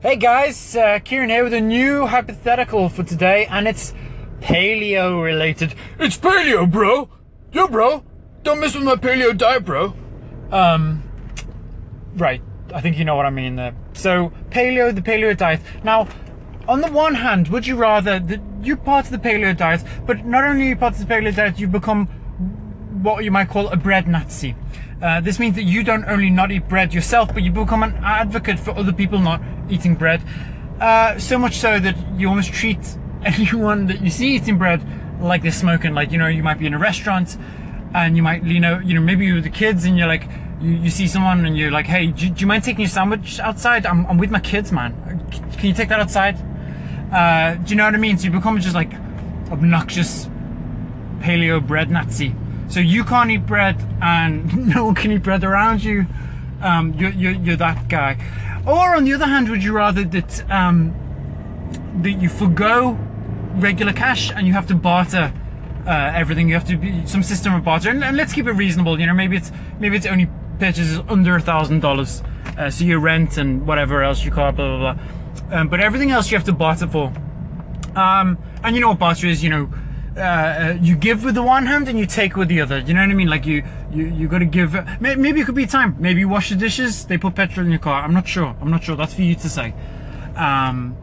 Hey guys, uh, Kieran here with a new hypothetical for today, and it's paleo related. It's paleo, bro. Yo, bro. Don't mess with my paleo diet, bro. Um, right. I think you know what I mean there. So, paleo, the paleo diet. Now, on the one hand, would you rather that you're part of the paleo diet, but not only you part of the paleo diet, you become what you might call a bread Nazi. Uh, this means that you don't only not eat bread yourself, but you become an advocate for other people not eating bread. Uh, so much so that you almost treat anyone that you see eating bread like they're smoking. Like, you know, you might be in a restaurant and you might, you know, you know, maybe you're the kids and you're like, you, you see someone and you're like, hey, do, do you mind taking your sandwich outside? I'm, I'm with my kids, man. Can you take that outside? Uh, do you know what I mean? So you become just like obnoxious paleo bread Nazi. So you can't eat bread and no one can eat bread around you. Um, you're, you're, you're that guy. Or on the other hand, would you rather that um, that you forego regular cash and you have to barter uh, everything? You have to be some system of barter, and, and, let's keep it reasonable. You know, maybe it's maybe it's only purchases under a thousand dollars, uh, so your rent and whatever else you call blah blah blah. Um, but everything else you have to barter for. Um, and you know what barter is? You know uh, uh, you give with the one hand and you take with the other. You know what I mean? Like you, you, you got to give. Maybe it could be time. Maybe you wash the dishes. They put petrol in your car. I'm not sure. I'm not sure. That's for you to say. Um,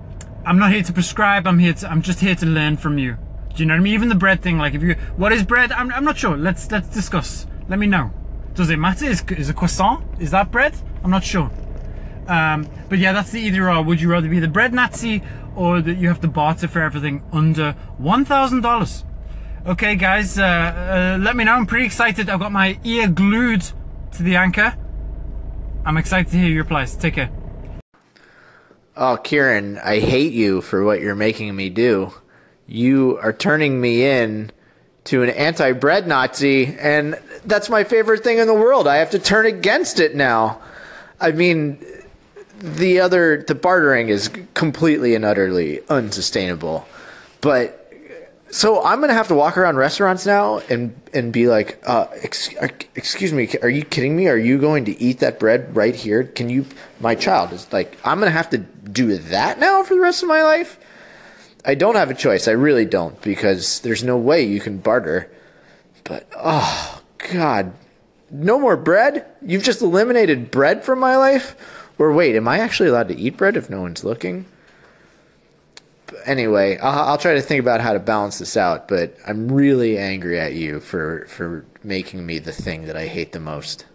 I'm not here to prescribe. I'm here to. I'm just here to learn from you. Do you know what I mean? Even the bread thing. Like if you, what is bread? I'm, I'm not sure. Let's let's discuss. Let me know. Does it matter? Is is a croissant? Is that bread? I'm not sure. Um, but yeah, that's the either or. Would you rather be the bread Nazi or that you have to barter for everything under $1,000? Okay, guys, uh, uh, let me know. I'm pretty excited. I've got my ear glued to the anchor. I'm excited to hear your replies. Take care. Oh, Kieran, I hate you for what you're making me do. You are turning me in to an anti bread Nazi, and that's my favorite thing in the world. I have to turn against it now. I mean, the other the bartering is completely and utterly unsustainable. But so I'm gonna have to walk around restaurants now and and be like, uh, ex- uh, excuse me, are you kidding me? Are you going to eat that bread right here? Can you? My child is like, I'm gonna have to do that now for the rest of my life. I don't have a choice. I really don't because there's no way you can barter. But oh God, no more bread. You've just eliminated bread from my life. Or wait, am I actually allowed to eat bread if no one's looking? Anyway, I'll, I'll, try to think about how to balance this out. But I'm really angry at you for for making me the thing that I hate the most.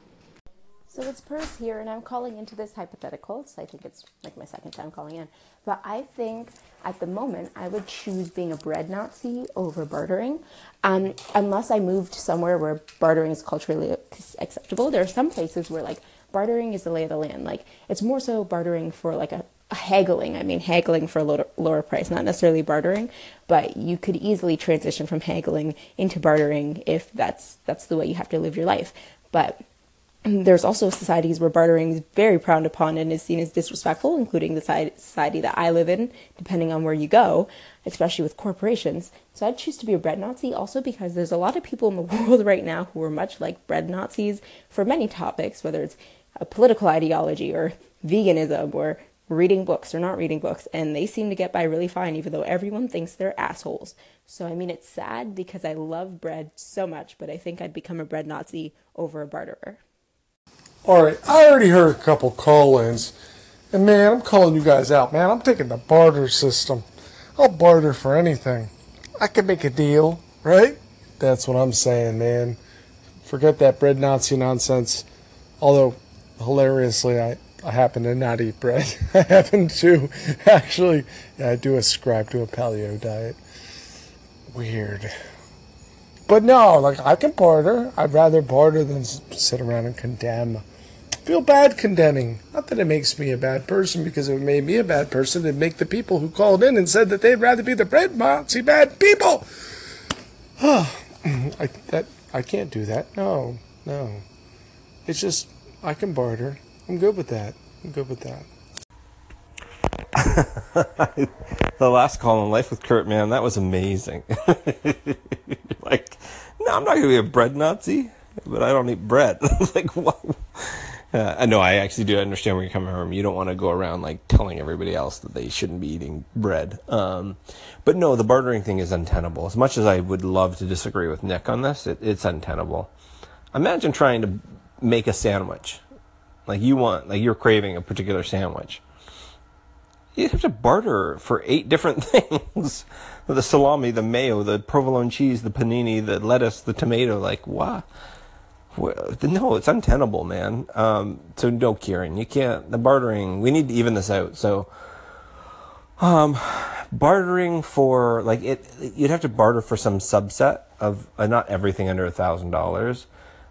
So it's Purse here, and I'm calling into this hypothetical. So I think it's like my second time calling in. But I think at the moment I would choose being a bread Nazi over bartering, um, unless I moved somewhere where bartering is culturally acceptable. There are some places where like bartering is the lay of the land. Like it's more so bartering for like a, a haggling. I mean, haggling for a lower, lower price, not necessarily bartering, but you could easily transition from haggling into bartering if that's that's the way you have to live your life. But there's also societies where bartering is very frowned upon and is seen as disrespectful, including the society that I live in, depending on where you go, especially with corporations. So I'd choose to be a bread Nazi also because there's a lot of people in the world right now who are much like bread Nazis for many topics, whether it's a political ideology or veganism or reading books or not reading books and they seem to get by really fine even though everyone thinks they're assholes. So I mean it's sad because I love bread so much, but I think I'd become a bread Nazi over a barterer. All right, I already heard a couple call-ins. And man, I'm calling you guys out, man. I'm taking the barter system. I'll barter for anything. I can make a deal, right? That's what I'm saying, man. Forget that bread Nazi nonsense. Although hilariously, I, I happen to not eat bread. I happen to actually, yeah, I do ascribe to a paleo diet. Weird. But no, like, I can barter. I'd rather barter than sit around and condemn. Feel bad condemning. Not that it makes me a bad person, because if it made me a bad person, it'd make the people who called in and said that they'd rather be the bread Nazi bad people. I, that, I can't do that. No, no. It's just I can barter. I'm good with that. I'm good with that. the last call in life with Kurt, man, that was amazing. like, no, I'm not gonna be a bread Nazi, but I don't eat bread. like, what? Uh, no, I actually do understand where you're coming from. You don't want to go around like telling everybody else that they shouldn't be eating bread. Um, but no, the bartering thing is untenable. As much as I would love to disagree with Nick on this, it, it's untenable. Imagine trying to make a sandwich, like you want, like you're craving a particular sandwich. You have to barter for eight different things: the salami, the mayo, the provolone cheese, the panini, the lettuce, the tomato. Like what? No, it's untenable, man. Um, so no, Kieran, you can't. The bartering, we need to even this out. So, um, bartering for like it, you'd have to barter for some subset of uh, not everything under a thousand dollars.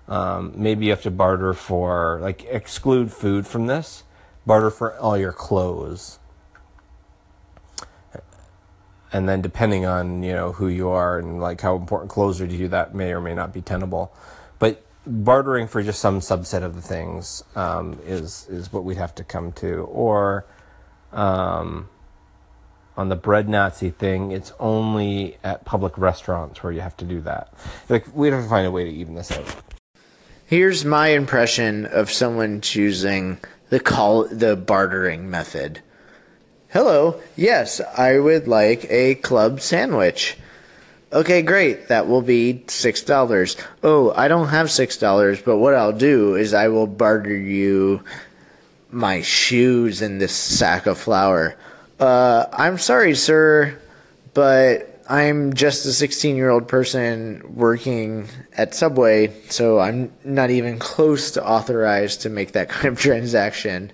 Um, maybe you have to barter for like exclude food from this. Barter for all your clothes. And then depending on you know who you are and like how important clothes are to you, that may or may not be tenable. But bartering for just some subset of the things um, is is what we'd have to come to. Or um, on the bread Nazi thing, it's only at public restaurants where you have to do that. Like we'd have to find a way to even this out. Here's my impression of someone choosing the call the bartering method. Hello, yes, I would like a club sandwich. Okay, great. That will be six dollars. Oh, I don't have six dollars, but what I'll do is I will barter you my shoes and this sack of flour. Uh, I'm sorry, sir, but I'm just a 16 year old person working at Subway, so I'm not even close to authorized to make that kind of transaction.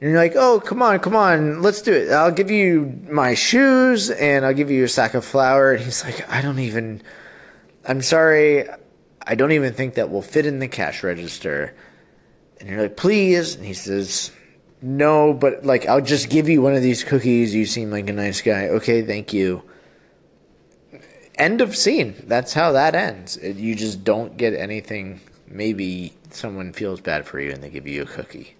And you're like, oh, come on, come on, let's do it. I'll give you my shoes and I'll give you a sack of flour. And he's like, I don't even, I'm sorry, I don't even think that will fit in the cash register. And you're like, please. And he says, no, but like, I'll just give you one of these cookies. You seem like a nice guy. Okay, thank you. End of scene. That's how that ends. You just don't get anything. Maybe someone feels bad for you and they give you a cookie.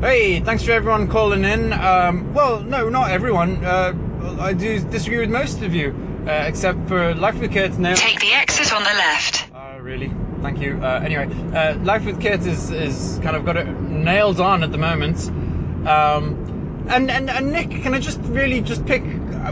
Hey, thanks for everyone calling in. Um, well, no, not everyone. Uh, I do disagree with most of you, uh, except for Life with Kurt now. Take the exit on the left. Uh, really? Thank you. Uh, anyway, uh, Life with Kurt is, is kind of got it nailed on at the moment. Um, and, and, and Nick, can I just really just pick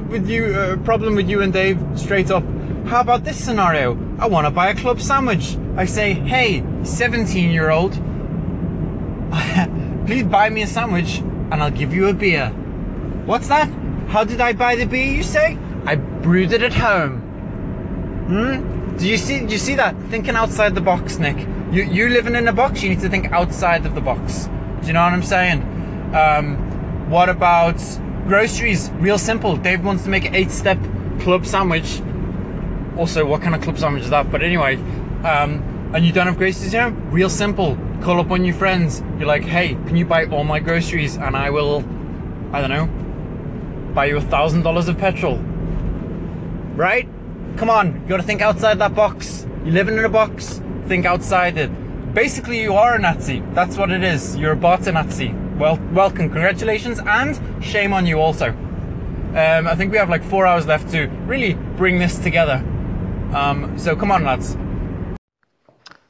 with you a problem with you and Dave straight up? How about this scenario? I want to buy a club sandwich. I say, hey, 17 year old, please buy me a sandwich and I'll give you a beer. What's that? How did I buy the beer, you say? I brewed it at home. Hmm? Do you see do you see that? Thinking outside the box, Nick. You you living in a box, you need to think outside of the box. Do you know what I'm saying? Um, what about groceries? Real simple. Dave wants to make an eight step club sandwich. Also, what kind of club sandwich is that? But anyway, um, and you don't have groceries, know? Real simple. Call up on your friends. You're like, hey, can you buy all my groceries and I will, I don't know, buy you a thousand dollars of petrol. Right? Come on, you gotta think outside that box. You're living in a box, think outside it. Basically, you are a Nazi. That's what it is. You're a barter Nazi. Well, welcome, congratulations, and shame on you also. Um, I think we have like four hours left to really bring this together. Um, so come on, lads.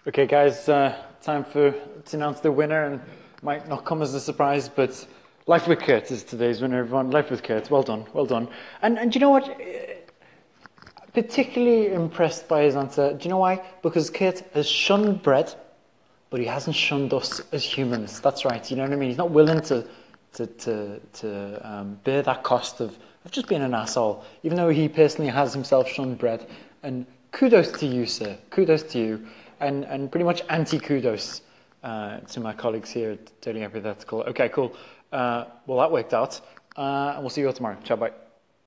Okay, guys, uh, time for to announce the winner, and might not come as a surprise, but Life with Kurt is today's winner. Everyone, Life with Kurt. Well done, well done. And and you know what? Particularly impressed by his answer. Do you know why? Because Kurt has shunned bread, but he hasn't shunned us as humans. That's right. You know what I mean? He's not willing to to to to um, bear that cost of of just being an asshole, even though he personally has himself shunned bread. And kudos to you, sir. Kudos to you. And, and pretty much anti kudos uh, to my colleagues here at Daily Hypothetical. Okay, cool. Uh, well, that worked out. Uh, and we'll see you all tomorrow. Ciao, bye.